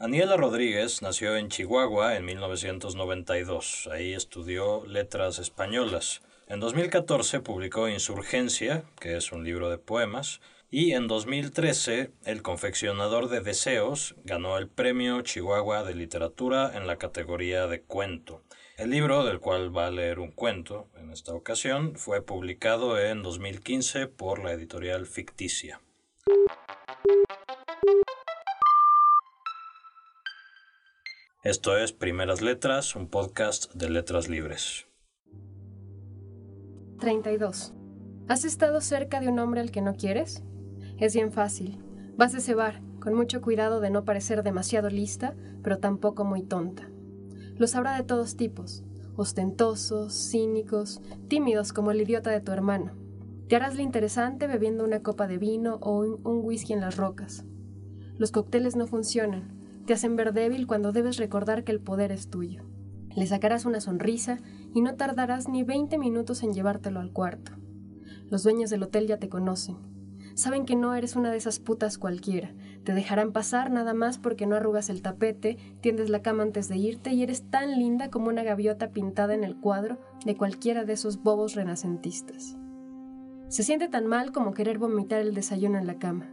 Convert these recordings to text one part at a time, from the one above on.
Aniela Rodríguez nació en Chihuahua en 1992. Ahí estudió letras españolas. En 2014 publicó Insurgencia, que es un libro de poemas, y en 2013 El confeccionador de deseos ganó el Premio Chihuahua de Literatura en la categoría de cuento. El libro, del cual va a leer un cuento en esta ocasión, fue publicado en 2015 por la editorial Ficticia. Esto es Primeras Letras, un podcast de letras libres. 32. ¿Has estado cerca de un hombre al que no quieres? Es bien fácil. Vas a cebar, con mucho cuidado de no parecer demasiado lista, pero tampoco muy tonta. Los habrá de todos tipos, ostentosos, cínicos, tímidos como el idiota de tu hermano. Te harás lo interesante bebiendo una copa de vino o un whisky en las rocas. Los cócteles no funcionan, te hacen ver débil cuando debes recordar que el poder es tuyo. Le sacarás una sonrisa y no tardarás ni 20 minutos en llevártelo al cuarto. Los dueños del hotel ya te conocen. Saben que no eres una de esas putas cualquiera. Te dejarán pasar nada más porque no arrugas el tapete, tiendes la cama antes de irte y eres tan linda como una gaviota pintada en el cuadro de cualquiera de esos bobos renacentistas. Se siente tan mal como querer vomitar el desayuno en la cama.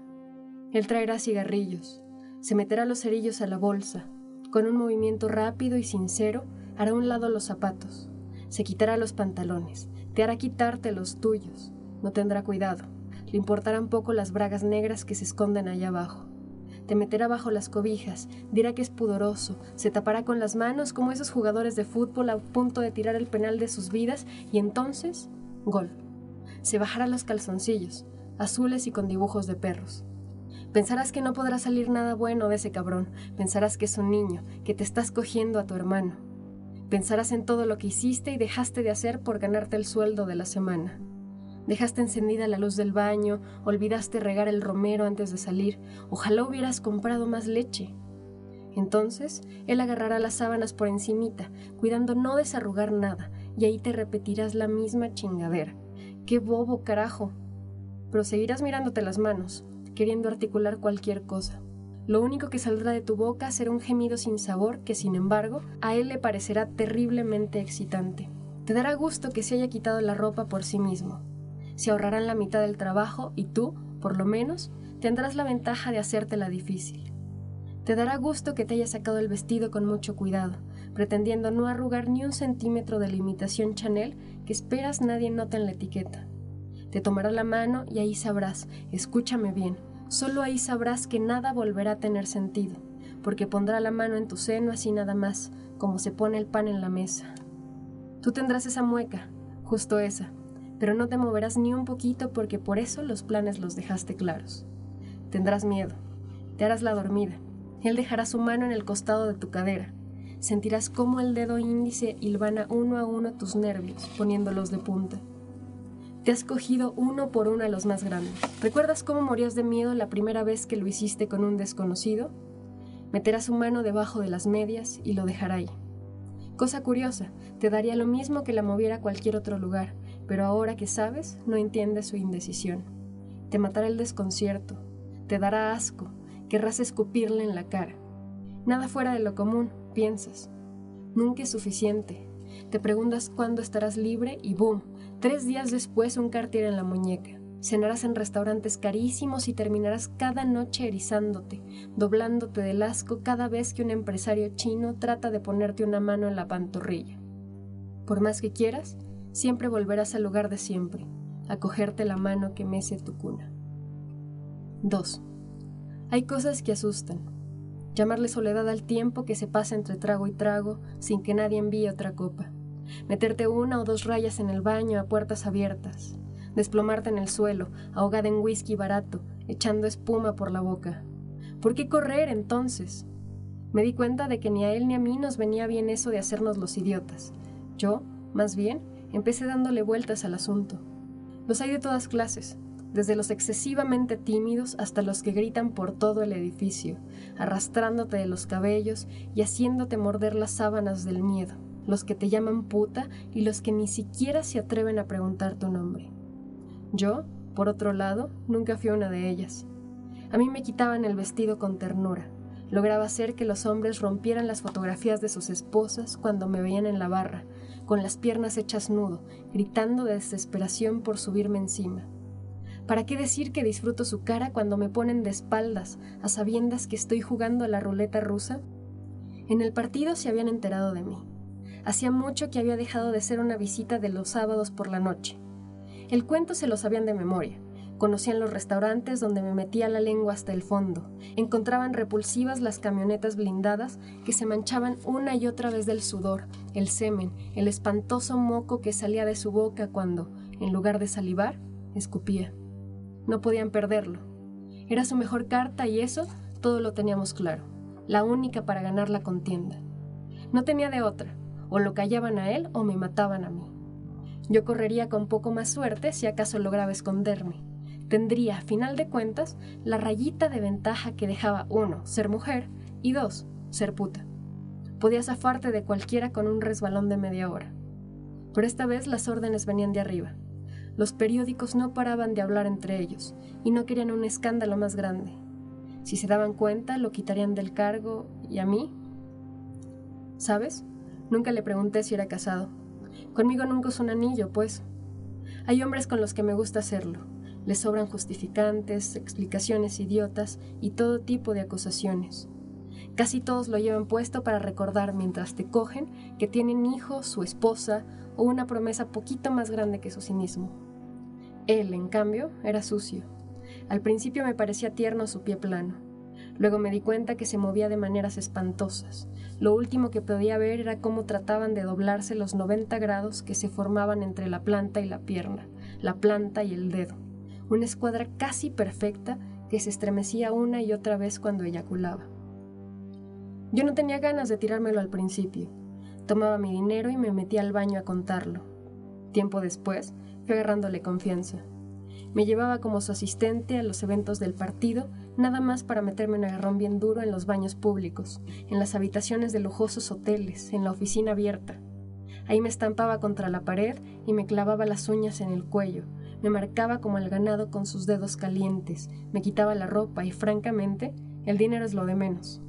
Él traerá cigarrillos, se meterá los cerillos a la bolsa. Con un movimiento rápido y sincero, hará a un lado los zapatos. Se quitará los pantalones. Te hará quitarte los tuyos. No tendrá cuidado. Le importarán poco las bragas negras que se esconden allá abajo. Te meterá bajo las cobijas, dirá que es pudoroso, se tapará con las manos como esos jugadores de fútbol a punto de tirar el penal de sus vidas y entonces, gol. Se bajará los calzoncillos, azules y con dibujos de perros. Pensarás que no podrá salir nada bueno de ese cabrón. Pensarás que es un niño, que te estás cogiendo a tu hermano. Pensarás en todo lo que hiciste y dejaste de hacer por ganarte el sueldo de la semana. Dejaste encendida la luz del baño, olvidaste regar el romero antes de salir, ojalá hubieras comprado más leche. Entonces, él agarrará las sábanas por encimita, cuidando no desarrugar nada, y ahí te repetirás la misma chingadera. ¡Qué bobo, carajo! Pero seguirás mirándote las manos, queriendo articular cualquier cosa. Lo único que saldrá de tu boca será un gemido sin sabor que, sin embargo, a él le parecerá terriblemente excitante. Te dará gusto que se haya quitado la ropa por sí mismo. Se ahorrarán la mitad del trabajo y tú, por lo menos, tendrás la ventaja de hacértela difícil. Te dará gusto que te haya sacado el vestido con mucho cuidado, pretendiendo no arrugar ni un centímetro de la imitación Chanel que esperas nadie note en la etiqueta. Te tomará la mano y ahí sabrás, escúchame bien, solo ahí sabrás que nada volverá a tener sentido, porque pondrá la mano en tu seno así nada más, como se pone el pan en la mesa. Tú tendrás esa mueca, justo esa, pero no te moverás ni un poquito porque por eso los planes los dejaste claros. Tendrás miedo, te harás la dormida, él dejará su mano en el costado de tu cadera, sentirás cómo el dedo índice hilvana uno a uno tus nervios, poniéndolos de punta. Te has cogido uno por uno a los más grandes. ¿Recuerdas cómo morías de miedo la primera vez que lo hiciste con un desconocido? Meterá su mano debajo de las medias y lo dejará ahí. Cosa curiosa, te daría lo mismo que la moviera a cualquier otro lugar, pero ahora que sabes, no entiendes su indecisión. Te matará el desconcierto, te dará asco, querrás escupirle en la cara. Nada fuera de lo común, piensas. Nunca es suficiente. Te preguntas cuándo estarás libre y ¡boom! Tres días después un cartier en la muñeca. Cenarás en restaurantes carísimos y terminarás cada noche erizándote, doblándote del asco cada vez que un empresario chino trata de ponerte una mano en la pantorrilla. Por más que quieras, siempre volverás al lugar de siempre, a cogerte la mano que mece tu cuna. 2. Hay cosas que asustan. Llamarle soledad al tiempo que se pasa entre trago y trago sin que nadie envíe otra copa meterte una o dos rayas en el baño a puertas abiertas, desplomarte en el suelo, ahogada en whisky barato, echando espuma por la boca. ¿Por qué correr entonces? Me di cuenta de que ni a él ni a mí nos venía bien eso de hacernos los idiotas. Yo, más bien, empecé dándole vueltas al asunto. Los hay de todas clases, desde los excesivamente tímidos hasta los que gritan por todo el edificio, arrastrándote de los cabellos y haciéndote morder las sábanas del miedo los que te llaman puta y los que ni siquiera se atreven a preguntar tu nombre. Yo, por otro lado, nunca fui una de ellas. A mí me quitaban el vestido con ternura, Lograba hacer que los hombres rompieran las fotografías de sus esposas cuando me veían en la barra, con las piernas hechas nudo, gritando de desesperación por subirme encima. ¿Para qué decir que disfruto su cara cuando me ponen de espaldas, a sabiendas que estoy jugando a la ruleta rusa? En el partido se habían enterado de mí. Hacía mucho que había dejado de ser una visita de los sábados por la noche. El cuento se lo sabían de memoria. Conocían los restaurantes donde me metía la lengua hasta el fondo. Encontraban repulsivas las camionetas blindadas que se manchaban una y otra vez del sudor, el semen, el espantoso moco que salía de su boca cuando, en lugar de salivar, escupía. No podían perderlo. Era su mejor carta y eso todo lo teníamos claro, la única para ganar la contienda. No tenía de otra, o lo callaban a él o me mataban a mí. Yo correría con poco más suerte si acaso lograba esconderme tendría, a final de cuentas, la rayita de ventaja que dejaba uno, ser mujer, y dos, ser puta. Podía zafarte de cualquiera con un resbalón de media hora. Pero esta vez las órdenes venían de arriba. Los periódicos no paraban de hablar entre ellos y no querían un escándalo más grande. Si se daban cuenta, lo quitarían del cargo y a mí. ¿Sabes? Nunca le pregunté si era casado. Conmigo nunca es un anillo, pues. Hay hombres con los que me gusta hacerlo, les sobran justificantes, explicaciones idiotas y todo tipo de acusaciones. Casi todos lo llevan puesto para recordar mientras te cogen que tienen hijo, su esposa o una promesa poquito más grande que su cinismo. Él, en cambio, era sucio. Al principio me parecía tierno su pie plano. Luego me di cuenta que se movía de maneras espantosas. Lo último que podía ver era cómo trataban de doblarse los 90 grados que se formaban entre la planta y la pierna, la planta y el dedo una escuadra casi perfecta que se estremecía una y otra vez cuando eyaculaba. Yo no tenía ganas de tirármelo al principio. Tomaba mi dinero y me metía al baño a contarlo. Tiempo después, fui agarrándole confianza. Me llevaba como su asistente a los eventos del partido, nada más para meterme un agarrón bien duro en los baños públicos, en las habitaciones de lujosos hoteles, en la oficina abierta. Ahí me estampaba contra la pared y me clavaba las uñas en el cuello, me marcaba como el ganado con sus dedos calientes, me quitaba la ropa y francamente el dinero es lo de menos.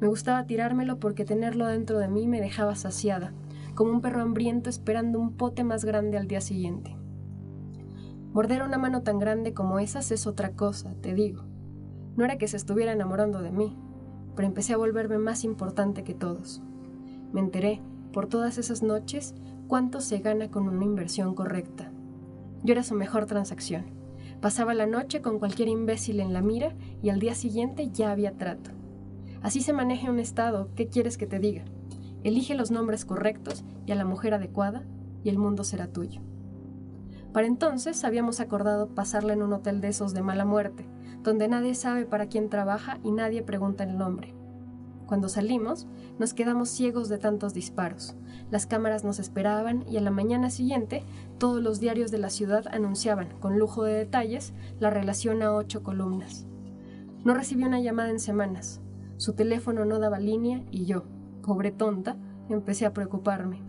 Me gustaba tirármelo porque tenerlo dentro de mí me dejaba saciada, como un perro hambriento esperando un pote más grande al día siguiente. Morder una mano tan grande como esas es otra cosa, te digo. No era que se estuviera enamorando de mí, pero empecé a volverme más importante que todos. Me enteré, por todas esas noches, cuánto se gana con una inversión correcta. Yo era su mejor transacción. Pasaba la noche con cualquier imbécil en la mira y al día siguiente ya había trato. Así se maneja un estado, ¿qué quieres que te diga? Elige los nombres correctos y a la mujer adecuada y el mundo será tuyo. Para entonces habíamos acordado pasarla en un hotel de esos de mala muerte, donde nadie sabe para quién trabaja y nadie pregunta el nombre. Cuando salimos, nos quedamos ciegos de tantos disparos. Las cámaras nos esperaban y a la mañana siguiente todos los diarios de la ciudad anunciaban, con lujo de detalles, la relación a ocho columnas. No recibí una llamada en semanas. Su teléfono no daba línea y yo, pobre tonta, empecé a preocuparme.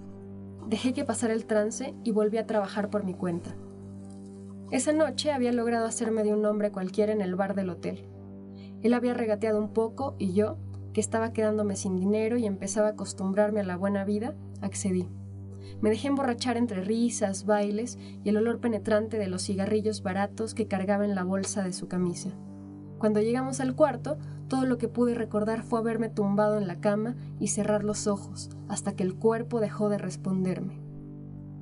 Dejé que pasara el trance y volví a trabajar por mi cuenta. Esa noche había logrado hacerme de un hombre cualquiera en el bar del hotel. Él había regateado un poco y yo, que estaba quedándome sin dinero y empezaba a acostumbrarme a la buena vida, accedí. Me dejé emborrachar entre risas, bailes y el olor penetrante de los cigarrillos baratos que cargaba en la bolsa de su camisa. Cuando llegamos al cuarto, todo lo que pude recordar fue haberme tumbado en la cama y cerrar los ojos hasta que el cuerpo dejó de responderme.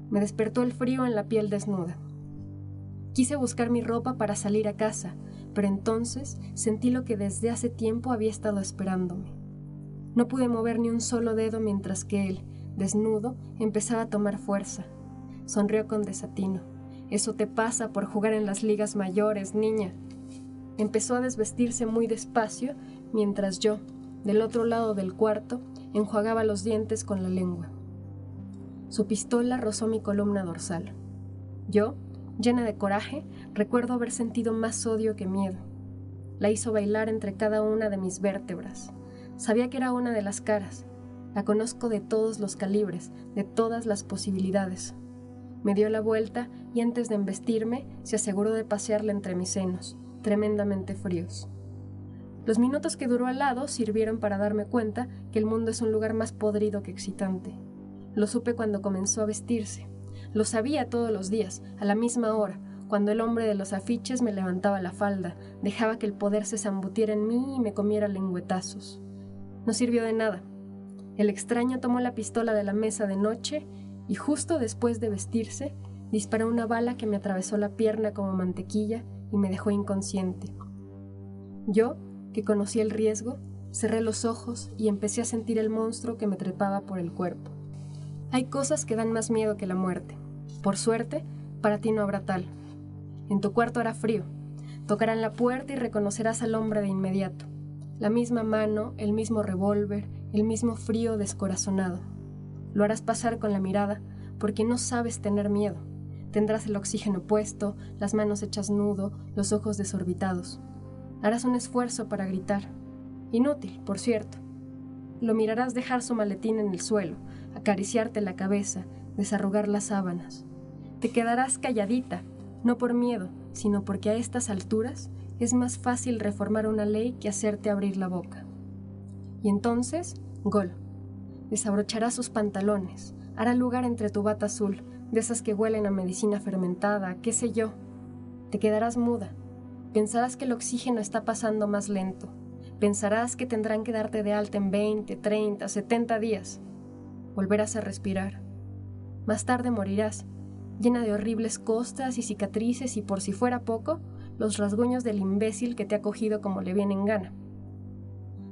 Me despertó el frío en la piel desnuda. Quise buscar mi ropa para salir a casa, pero entonces sentí lo que desde hace tiempo había estado esperándome. No pude mover ni un solo dedo mientras que él, desnudo, empezaba a tomar fuerza. Sonrió con desatino. Eso te pasa por jugar en las ligas mayores, niña. Empezó a desvestirse muy despacio mientras yo, del otro lado del cuarto, enjuagaba los dientes con la lengua. Su pistola rozó mi columna dorsal. Yo, Llena de coraje, recuerdo haber sentido más odio que miedo. La hizo bailar entre cada una de mis vértebras. Sabía que era una de las caras. La conozco de todos los calibres, de todas las posibilidades. Me dio la vuelta y antes de embestirme se aseguró de pasearla entre mis senos, tremendamente fríos. Los minutos que duró al lado sirvieron para darme cuenta que el mundo es un lugar más podrido que excitante. Lo supe cuando comenzó a vestirse. Lo sabía todos los días, a la misma hora, cuando el hombre de los afiches me levantaba la falda, dejaba que el poder se zambutiera en mí y me comiera lengüetazos. No sirvió de nada. El extraño tomó la pistola de la mesa de noche y justo después de vestirse, disparó una bala que me atravesó la pierna como mantequilla y me dejó inconsciente. Yo, que conocí el riesgo, cerré los ojos y empecé a sentir el monstruo que me trepaba por el cuerpo. Hay cosas que dan más miedo que la muerte. Por suerte, para ti no habrá tal. En tu cuarto hará frío. Tocarán la puerta y reconocerás al hombre de inmediato. La misma mano, el mismo revólver, el mismo frío descorazonado. Lo harás pasar con la mirada, porque no sabes tener miedo. Tendrás el oxígeno puesto, las manos hechas nudo, los ojos desorbitados. Harás un esfuerzo para gritar. Inútil, por cierto. Lo mirarás dejar su maletín en el suelo, acariciarte la cabeza, desarrugar las sábanas. Te quedarás calladita, no por miedo, sino porque a estas alturas es más fácil reformar una ley que hacerte abrir la boca. Y entonces, gol. Desabrochará sus pantalones, hará lugar entre tu bata azul, de esas que huelen a medicina fermentada, qué sé yo. Te quedarás muda. Pensarás que el oxígeno está pasando más lento. Pensarás que tendrán que darte de alta en 20, 30, 70 días. Volverás a respirar. Más tarde morirás, llena de horribles costras y cicatrices y por si fuera poco, los rasguños del imbécil que te ha cogido como le viene en gana.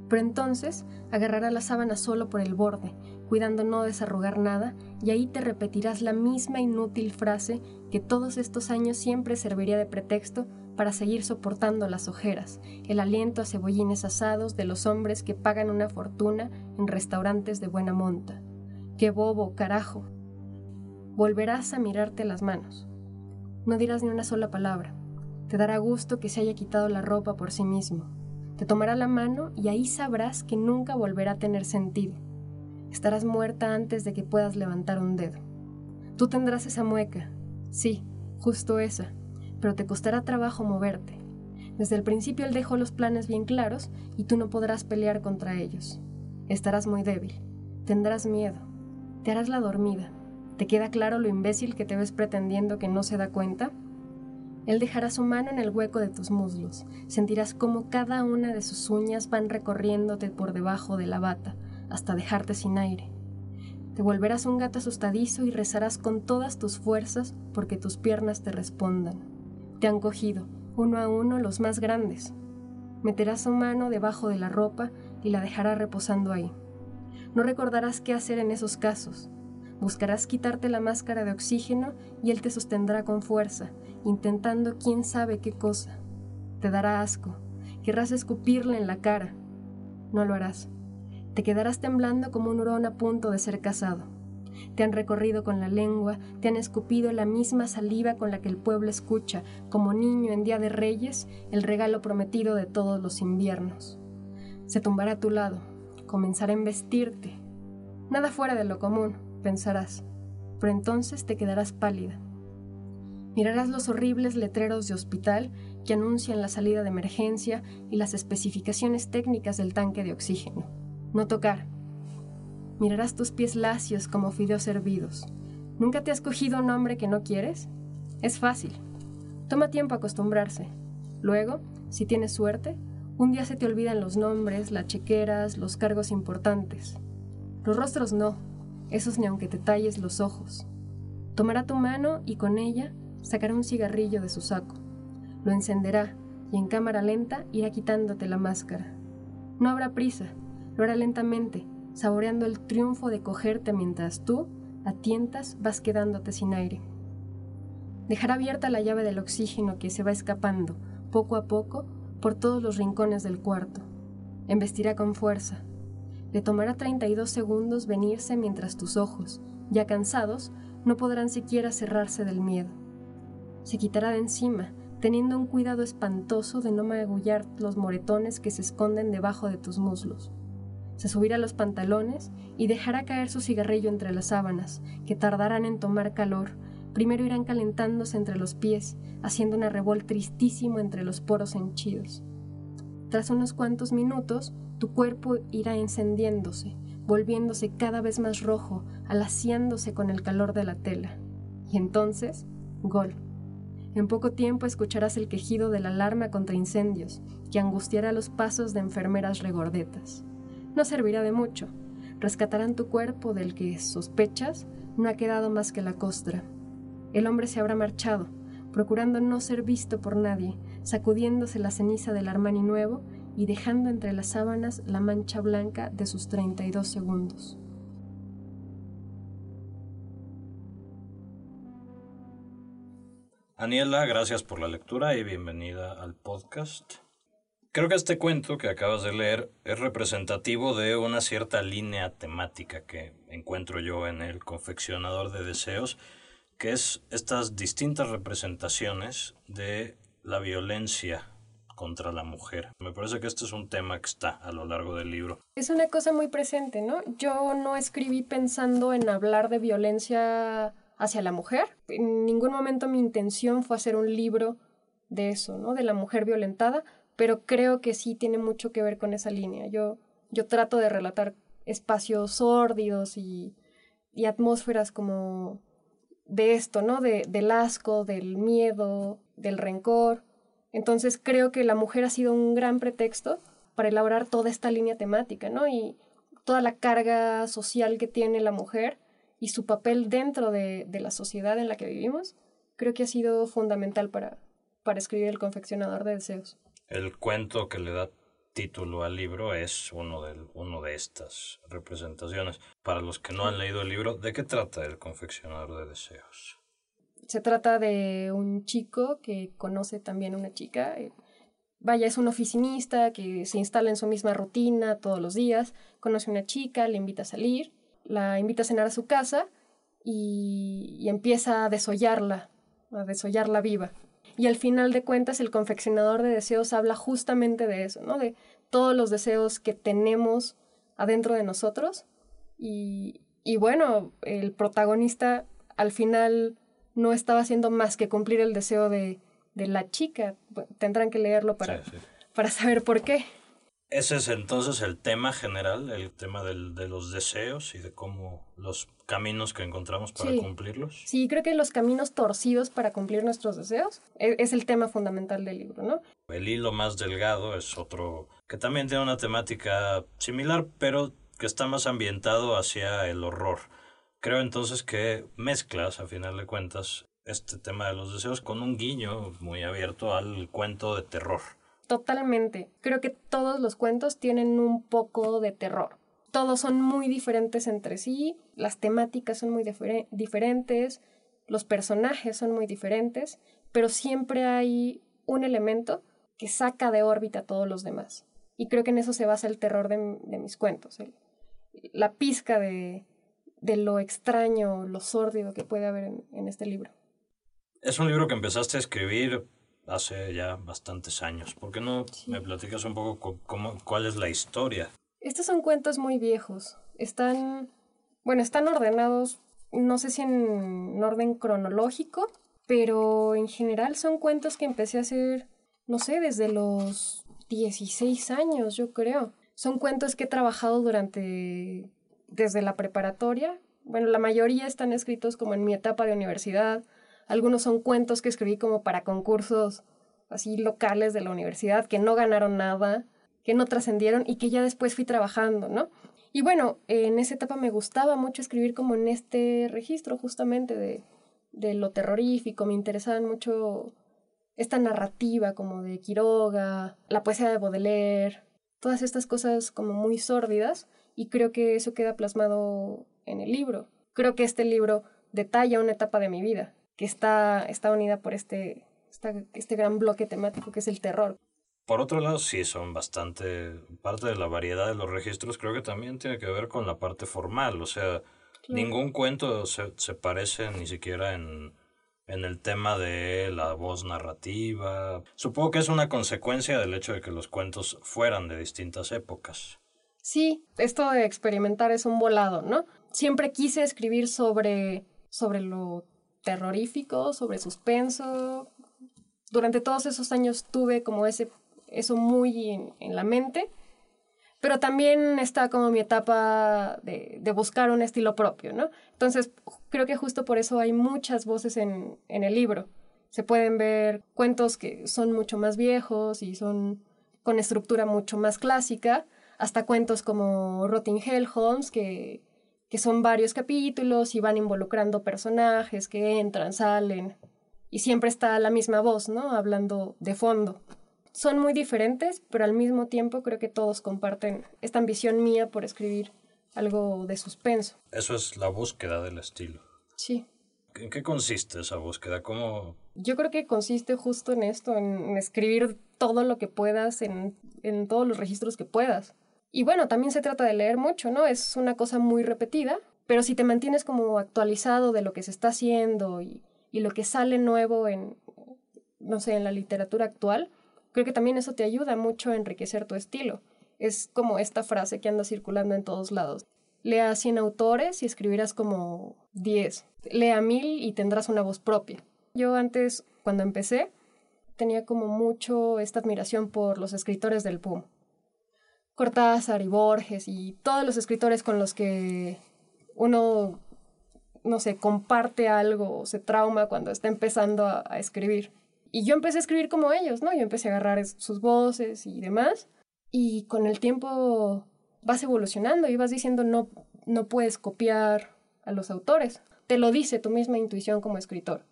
Pero entonces agarrará la sábana solo por el borde, cuidando no desarrugar nada, y ahí te repetirás la misma inútil frase que todos estos años siempre serviría de pretexto para seguir soportando las ojeras, el aliento a cebollines asados de los hombres que pagan una fortuna en restaurantes de buena monta. ¡Qué bobo, carajo! Volverás a mirarte las manos. No dirás ni una sola palabra. Te dará gusto que se haya quitado la ropa por sí mismo. Te tomará la mano y ahí sabrás que nunca volverá a tener sentido Estarás muerta antes de que puedas levantar un dedo. Tú tendrás esa mueca, sí, justo esa, pero te costará trabajo moverte. Desde el principio él dejó los planes bien claros y tú no podrás pelear contra ellos. Estarás muy débil, tendrás miedo, te harás la dormida. ¿Te queda claro lo imbécil que te ves pretendiendo que no se da cuenta? Él dejará su mano en el hueco de tus muslos. Sentirás cómo cada una de sus uñas van recorriéndote por debajo de la bata, hasta dejarte sin aire. Te volverás un gato asustadizo y rezarás con todas tus fuerzas porque tus piernas te respondan. Te han cogido, uno a uno, los más grandes. Meterás su mano debajo de la ropa y la dejará reposando ahí. No recordarás qué hacer en esos casos. Buscarás quitarte la máscara de oxígeno y él te sostendrá con fuerza, intentando quién sabe qué cosa. Te dará asco. Querrás escupirle en la cara. No lo harás. Te quedarás temblando como un hurón a punto de ser cazado. Te han recorrido con la lengua, te han escupido la misma saliva con la que el pueblo escucha, como niño en Día de Reyes, el regalo prometido de todos los inviernos. Se tumbará a tu lado, comenzará a embestirte. Nada fuera de lo común, pensarás, pero entonces te quedarás pálida. Mirarás los horribles letreros de hospital que anuncian la salida de emergencia y las especificaciones técnicas del tanque de oxígeno no tocar. Mirarás tus pies lacios como fideos hervidos. ¿Nunca te has cogido un hombre que no quieres? Es fácil. Toma tiempo acostumbrarse. Luego, si tienes suerte, un día se te olvidan los nombres, las chequeras, los cargos importantes. Los rostros no, esos ni aunque te talles los ojos. Tomará tu mano y con ella sacará un cigarrillo de su saco. Lo encenderá y en cámara lenta irá quitándote la máscara. No habrá prisa, lo hará lentamente, saboreando el triunfo de cogerte mientras tú, a tientas, vas quedándote sin aire. Dejará abierta la llave del oxígeno que se va escapando, poco a poco, por todos los rincones del cuarto. Embestirá con fuerza. Le tomará 32 segundos venirse mientras tus ojos, ya cansados, no podrán siquiera cerrarse del miedo. Se quitará de encima, teniendo un cuidado espantoso de no magullar los moretones que se esconden debajo de tus muslos se subirá los pantalones y dejará caer su cigarrillo entre las sábanas, que tardarán en tomar calor. Primero irán calentándose entre los pies, haciendo un arrebol tristísimo entre los poros henchidos. Tras unos cuantos minutos, tu cuerpo irá encendiéndose, volviéndose cada vez más rojo, alaciándose con el calor de la tela. Y entonces, gol. En poco tiempo escucharás el quejido de la alarma contra incendios, que angustiará los pasos de enfermeras regordetas. No servirá de mucho. Rescatarán tu cuerpo del que, sospechas, no ha quedado más que la costra. El hombre se habrá marchado, procurando no ser visto por nadie, sacudiéndose la ceniza del Armani nuevo y dejando entre las sábanas la mancha blanca de sus 32 segundos. Aniela, gracias por la lectura y bienvenida al podcast. Creo que este cuento que acabas de leer es representativo de una cierta línea temática que encuentro yo en el confeccionador de deseos, que es estas distintas representaciones de la violencia contra la mujer. Me parece que este es un tema que está a lo largo del libro. Es una cosa muy presente, ¿no? Yo no escribí pensando en hablar de violencia hacia la mujer. En ningún momento mi intención fue hacer un libro de eso, ¿no? De la mujer violentada, pero creo que sí tiene mucho que ver con esa línea. Yo, yo trato de relatar espacios sórdidos y, y atmósferas como de esto, ¿no? De, del asco, del miedo, del rencor. Entonces creo que la mujer ha sido un gran pretexto para elaborar toda esta línea temática, ¿no? Y toda la carga social que tiene la mujer y su papel dentro de, la sociedad en la que vivimos, creo que ha sido fundamental para, para escribir El confeccionador de deseos. El cuento que le da título al libro es uno de, uno de estas representaciones. Para los que no han leído el libro, ¿de qué trata El confeccionador de deseos? Se trata de un chico que conoce también una chica. eh, Vaya, es un oficinista que se instala en su misma rutina todos los días. Conoce una chica, le invita a salir, la invita a cenar a su casa y, y empieza a desollarla, a desollarla viva. Y al final de cuentas, el confeccionador de deseos habla justamente de eso, ¿no? De todos los deseos que tenemos adentro de nosotros. Y, y bueno, el protagonista al final no estaba haciendo más que cumplir el deseo de, de la chica. Tendrán que leerlo para, Sí, sí. para saber por qué. Ese es entonces el tema general, el tema del, de los deseos y de cómo los caminos que encontramos para Sí. cumplirlos. Sí, creo que los caminos torcidos para cumplir nuestros deseos e- es el tema fundamental del libro, ¿no? El hilo más delgado es otro que también tiene una temática similar, pero que está más ambientado hacia el horror. Creo entonces que mezclas, a final de cuentas, este tema de los deseos con un guiño muy abierto al cuento de terror. Totalmente. Creo que todos los cuentos tienen un poco de terror. Todos son muy diferentes entre sí, las temáticas son muy difere- diferentes, los personajes son muy diferentes, pero siempre hay un elemento que saca de órbita a todos los demás. Y creo que en eso se basa el terror de, de mis cuentos, la pizca de, de lo extraño, lo sórdido que puede haber en, en este libro. Es un libro que empezaste a escribir hace ya bastantes años. ¿Por qué no Sí. me platicas un poco co- cómo, cuál es la historia? Estos son cuentos muy viejos. Están, bueno, están ordenados, no sé si en orden cronológico, pero en general son cuentos que empecé a hacer, no sé, desde los 16 años, yo creo. Son cuentos que he trabajado durante, desde la preparatoria. Bueno, la mayoría están escritos como en mi etapa de universidad. Algunos son cuentos que escribí como para concursos así locales de la universidad que no ganaron nada que no trascendieron y que ya después fui trabajando, ¿no? Y bueno, en esa etapa me gustaba mucho escribir como en este registro justamente de, de lo terrorífico, me interesaban mucho esta narrativa como de Quiroga, la poesía de Baudelaire, todas estas cosas como muy sórdidas y creo que eso queda plasmado en el libro. Creo que este libro detalla una etapa de mi vida que está, está unida por este, esta- este gran bloque temático que es el terror. Por otro lado, sí, son bastante, parte de la variedad de los registros creo que también tiene que ver con la parte formal, o sea, ningún cuento se, se parece ni siquiera en, en el tema de la voz narrativa. Supongo que es una consecuencia del hecho de que los cuentos fueran de distintas épocas. Sí, esto de experimentar es un volado, ¿no? Siempre quise escribir sobre, sobre lo terrorífico, sobre suspenso. Durante todos esos años tuve como ese, eso muy en, la mente, pero también está como mi etapa de, de, buscar un estilo propio, ¿no? Entonces, creo que justo por eso hay muchas voces en, en el libro. Se pueden ver cuentos que son mucho más viejos y son con estructura mucho más clásica, hasta cuentos como Rotting Hell Holmes, que, que son varios capítulos y van involucrando personajes que entran, salen, y siempre está la misma voz, ¿no? Hablando de fondo. Son muy diferentes, pero al mismo tiempo creo que todos comparten esta ambición mía por escribir algo de suspenso. Eso es la búsqueda del estilo. Sí. ¿En qué consiste esa búsqueda? ¿Cómo...? Yo creo que consiste justo en esto, en escribir todo lo que puedas, en, en todos los registros que puedas. Y bueno, también se trata de leer mucho, ¿no? Es una cosa muy repetida, pero si te mantienes como actualizado de lo que se está haciendo y y lo que sale nuevo en, no sé, en la literatura actual, creo que también eso te ayuda mucho a enriquecer tu estilo. Es como esta frase que anda circulando en todos lados. Lea 100 autores y escribirás como 10. Lea mil y tendrás una voz propia. Yo antes, cuando empecé, tenía como mucho esta admiración por los escritores del PUM. Cortázar y Borges y todos los escritores con los que uno no sé, comparte algo o se trauma cuando está empezando a, escribir. Y yo empecé a escribir como ellos, ¿no? Yo empecé a agarrar sus voces y demás. Y con el tiempo vas evolucionando y vas diciendo no, no puedes copiar a los autores. Te lo dice tu misma intuición como escritor.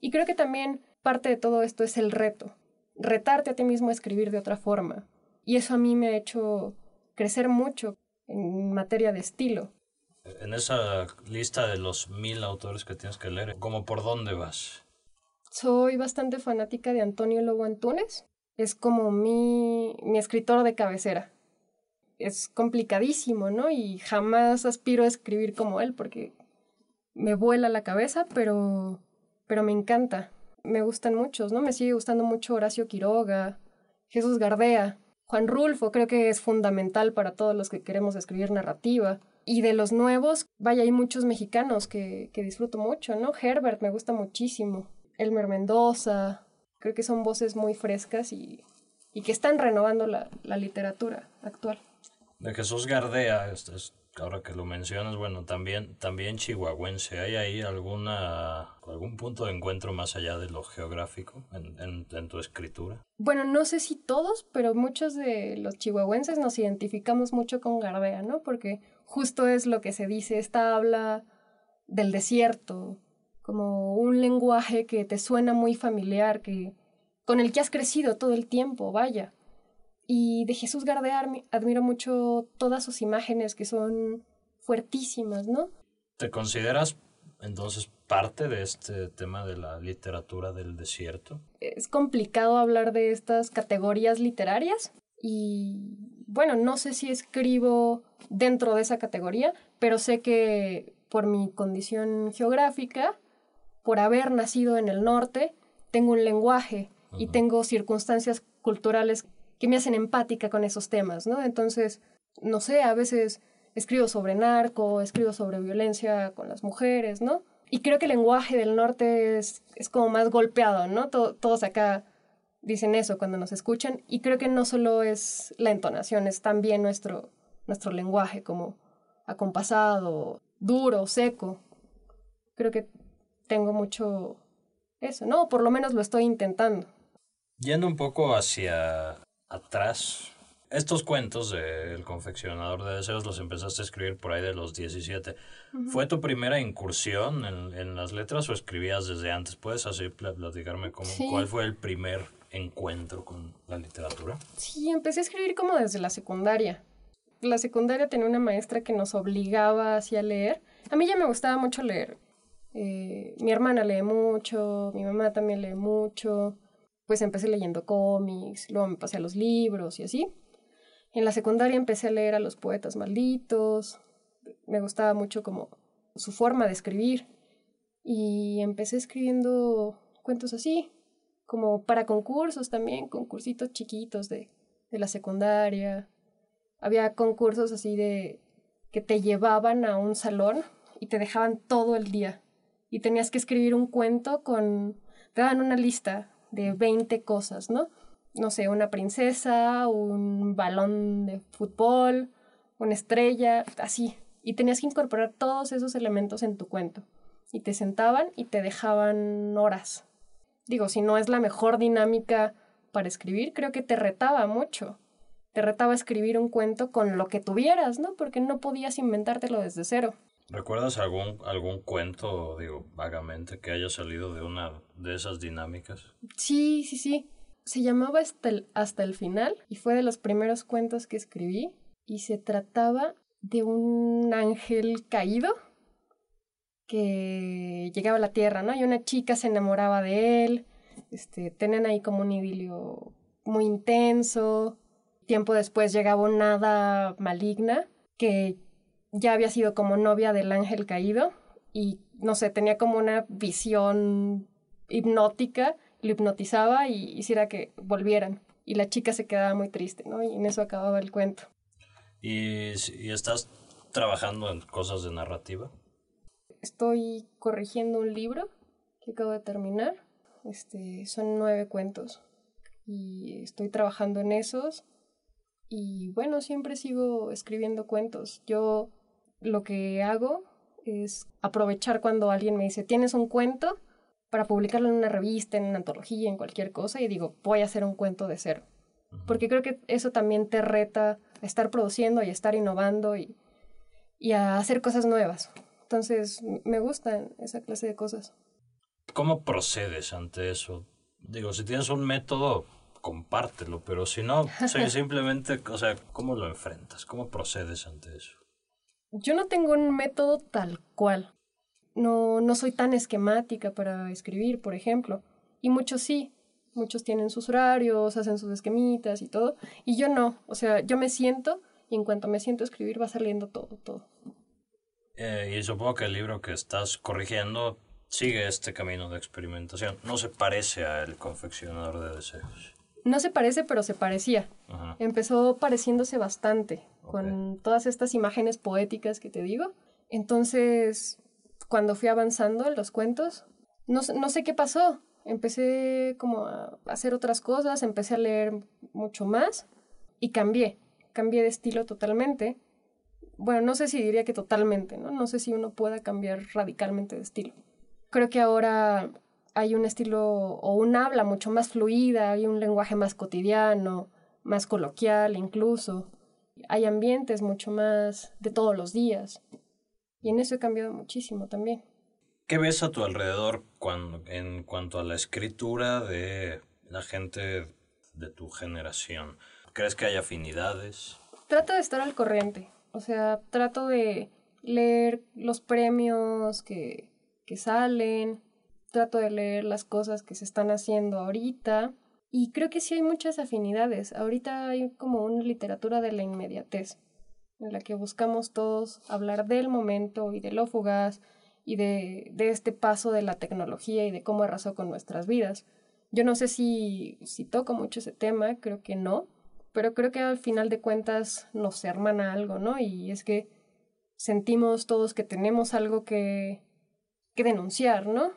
Y creo que también parte de todo esto es el reto. Retarte a ti mismo a escribir de otra forma. Y eso a mí me ha hecho crecer mucho en materia de estilo. En esa lista de los mil autores que tienes que leer, ¿cómo por dónde vas? Soy bastante fanática de Antonio Lobo Antunes. Es como mi, mi escritor de cabecera. Es complicadísimo, ¿no? Y jamás aspiro a escribir como él porque me vuela la cabeza, pero, pero me encanta. Me gustan muchos, ¿no? Me sigue gustando mucho Horacio Quiroga, Jesús Gardea, Juan Rulfo, creo que es fundamental para todos los que queremos escribir narrativa. Y de los nuevos, vaya, hay muchos mexicanos que, que disfruto mucho, ¿no? Herbert me gusta muchísimo. Elmer Mendoza, creo que son voces muy frescas y, y que están renovando la, la, literatura actual. De Jesús Gardea, este es ahora que lo mencionas, bueno, también, también chihuahuense, ¿hay ahí alguna, algún punto de encuentro más allá de lo geográfico en, tu escritura? Bueno, no sé si todos, pero muchos de los chihuahuenses nos identificamos mucho con Gardea, ¿no? Porque justo es lo que se dice, esta habla del desierto, como un lenguaje que te suena muy familiar, que con el que has crecido todo el tiempo, vaya. Y de Jesús Gardear admiro mucho todas sus imágenes que son fuertísimas, ¿no? ¿Te consideras entonces parte de este tema de la literatura del desierto? Es complicado hablar de estas categorías literarias y bueno, no sé si escribo dentro de esa categoría, pero sé que por mi condición geográfica, por haber nacido en el norte, tengo un lenguaje y tengo circunstancias culturales que me hacen empática con esos temas, ¿no? Entonces, no sé, a veces escribo sobre narco, escribo sobre violencia con las mujeres, ¿no? Y creo que el lenguaje del norte es, es como más golpeado, ¿no? todos acá dicen eso cuando nos escuchan y creo que no solo es la entonación, es también nuestro, nuestro lenguaje como acompasado, duro, seco. Creo que tengo mucho eso, ¿no? Por lo menos lo estoy intentando. Yendo un poco hacia atrás. Estos cuentos del confeccionador de deseos los empezaste a escribir por ahí de los 17. ¿Fue tu primera incursión en, en, las letras o escribías desde antes? ¿Puedes así platicarme cómo, cuál fue el primer encuentro con la literatura? Sí, empecé a escribir como desde la secundaria. La secundaria tenía una maestra que nos obligaba así a leer. A mí ya me gustaba mucho leer. Eh, mi hermana lee mucho, mi mamá también lee mucho pues empecé leyendo cómics, luego me pasé a los libros y así. En la secundaria empecé a leer a los poetas malditos, me gustaba mucho como su forma de escribir y empecé escribiendo cuentos así, como para concursos también, concursitos chiquitos de, de la secundaria. Había concursos así de que te llevaban a un salón y te dejaban todo el día y tenías que escribir un cuento con te daban una lista de 20 cosas, ¿no? no sé, una princesa, un balón de fútbol, una estrella, así. Y tenías que incorporar todos esos elementos en tu cuento. Y te sentaban y te dejaban horas. Digo, si no es la mejor dinámica para escribir, creo que te retaba mucho. Te retaba escribir un cuento con lo que tuvieras, ¿no? Porque no podías inventártelo desde cero. ¿Recuerdas algún, algún cuento, digo, vagamente, que haya salido de una de esas dinámicas? Sí, sí, sí. Se llamaba hasta el, hasta el final y fue de los primeros cuentos que escribí y se trataba de un ángel caído que llegaba a la tierra, ¿no? Y una chica se enamoraba de él, este, tenían ahí como un idilio muy intenso. Tiempo después llegaba una hada maligna que ya había sido como novia del ángel caído y, no sé, tenía como una visión hipnótica, lo hipnotizaba y hiciera que volvieran. Y la chica se quedaba muy triste, ¿no? Y en eso acababa el cuento. ¿Y, y estás trabajando en cosas de narrativa? Estoy corrigiendo un libro que acabo de terminar. Este, son nueve cuentos y estoy trabajando en esos. Y bueno, siempre sigo escribiendo cuentos. Yo lo que hago es aprovechar cuando alguien me dice, ¿tienes un cuento? para publicarlo en una revista, en una antología, en cualquier cosa, y digo, voy a hacer un cuento de cero. Porque creo que eso también te reta a estar produciendo y a estar innovando y, y a hacer cosas nuevas. Entonces, me gustan esa clase de cosas. ¿Cómo procedes ante eso? Digo, si tienes un método, compártelo, pero si no, simplemente, o sea, ¿cómo lo enfrentas? ¿Cómo procedes ante eso? Yo no tengo un método tal cual. No, no soy tan esquemática para escribir, por ejemplo. Y muchos sí. Muchos tienen sus horarios, hacen sus esquemitas y todo. Y yo no. O sea, yo me siento y en cuanto me siento a escribir va saliendo todo, todo. Eh, y supongo que el libro que estás corrigiendo sigue este camino de experimentación. No se parece al confeccionador de deseos. No se parece, pero se parecía. Empezó pareciéndose bastante, con todas estas imágenes poéticas que te digo. Entonces, cuando fui avanzando en los cuentos, no, no sé qué pasó. Empecé como a hacer otras cosas, empecé a leer mucho más y cambié cambié de estilo totalmente. Bueno, no sé si diría que totalmente, ¿no? No sé si uno pueda cambiar radicalmente de estilo. Creo que ahora hay un estilo o un habla mucho más fluida, hay un lenguaje más cotidiano, más coloquial incluso. Hay ambientes mucho más de todos los días. Y en eso he cambiado muchísimo también. ¿Qué ves a tu alrededor cuando, en cuanto a la escritura de la gente de tu generación? ¿Crees que hay afinidades? Trato de estar al corriente. O sea, trato de leer los premios que, que salen, trato de leer las cosas que se están haciendo ahorita. Y creo que sí hay muchas afinidades. Ahorita hay como una literatura de la inmediatez, en la que buscamos todos hablar del momento y de lo fugaz y de, de este paso de la tecnología y de cómo arrasó con nuestras vidas. Yo no sé si, si toco mucho ese tema, creo que no, pero creo que al final de cuentas nos hermana algo, ¿no? Y es que sentimos todos que tenemos algo que, que denunciar, ¿no?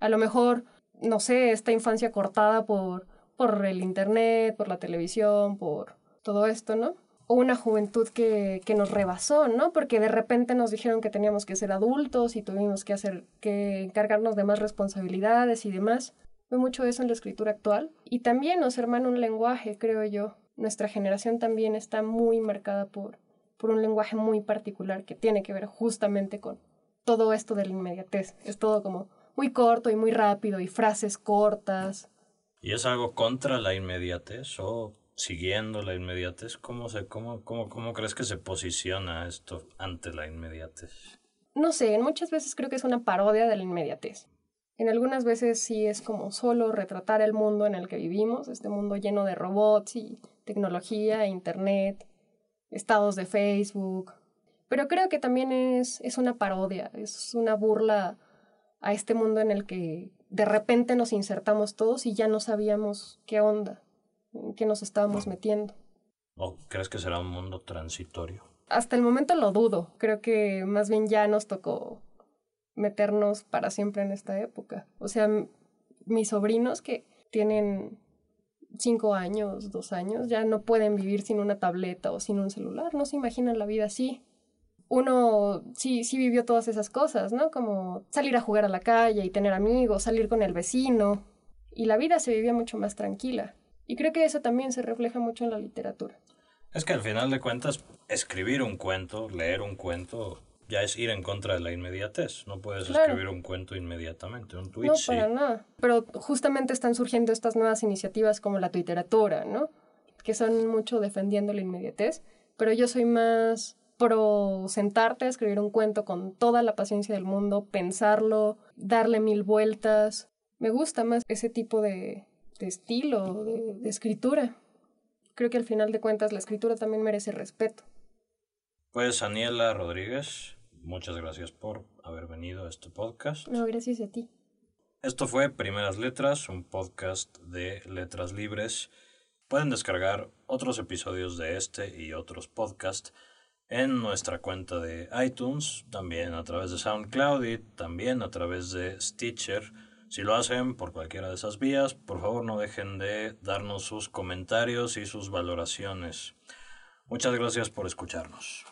A lo mejor, no sé, esta infancia cortada por, por el Internet, por la televisión, por todo esto, ¿no? O una juventud que, que nos rebasó, ¿no? Porque de repente nos dijeron que teníamos que ser adultos y tuvimos que hacer, que encargarnos de más responsabilidades y demás. Veo mucho eso en la escritura actual. Y también nos hermana un lenguaje, creo yo nuestra generación también está muy marcada por, por un lenguaje muy particular que tiene que ver justamente con todo esto de la inmediatez. Es todo como muy corto y muy rápido y frases cortas. ¿Y es algo contra la inmediatez o siguiendo la inmediatez? ¿Cómo, se, cómo, cómo, cómo crees que se posiciona esto ante la inmediatez? No sé, muchas veces creo que es una parodia de la inmediatez. En algunas veces sí es como solo retratar el mundo en el que vivimos, este mundo lleno de robots y tecnología, internet, estados de Facebook. Pero creo que también es, es una parodia, es una burla a este mundo en el que de repente nos insertamos todos y ya no sabíamos qué onda, en qué nos estábamos metiendo. ¿O crees que será un mundo transitorio? Hasta el momento lo dudo. Creo que más bien ya nos tocó meternos para siempre en esta época. O sea, mis sobrinos que tienen cinco años, dos años, ya no pueden vivir sin una tableta o sin un celular, no se imaginan la vida así. Uno sí, sí vivió todas esas cosas, ¿no? Como salir a jugar a la calle y tener amigos, salir con el vecino. Y la vida se vivía mucho más tranquila. Y creo que eso también se refleja mucho en la literatura. Es que al final de cuentas, escribir un cuento, leer un cuento, ya es ir en contra de la inmediatez. No puedes escribir un cuento inmediatamente, un tweet No, para nada. Pero justamente están surgiendo estas nuevas iniciativas como la Twitteratura, ¿no? Que son mucho defendiendo la inmediatez. Pero yo soy más pro sentarte a escribir un cuento con toda la paciencia del mundo, pensarlo, darle mil vueltas. Me gusta más ese tipo de, estilo, de escritura. Creo que al final de cuentas la escritura también merece respeto. Pues Aniela Rodríguez, muchas gracias por haber venido a este podcast. No, gracias a ti. Esto fue Primeras Letras, un podcast de letras libres. Pueden descargar otros episodios de este y otros podcasts en nuestra cuenta de iTunes, también a través de SoundCloud y también a través de Stitcher. Si lo hacen por cualquiera de esas vías, por favor no dejen de darnos sus comentarios y sus valoraciones. Muchas gracias por escucharnos.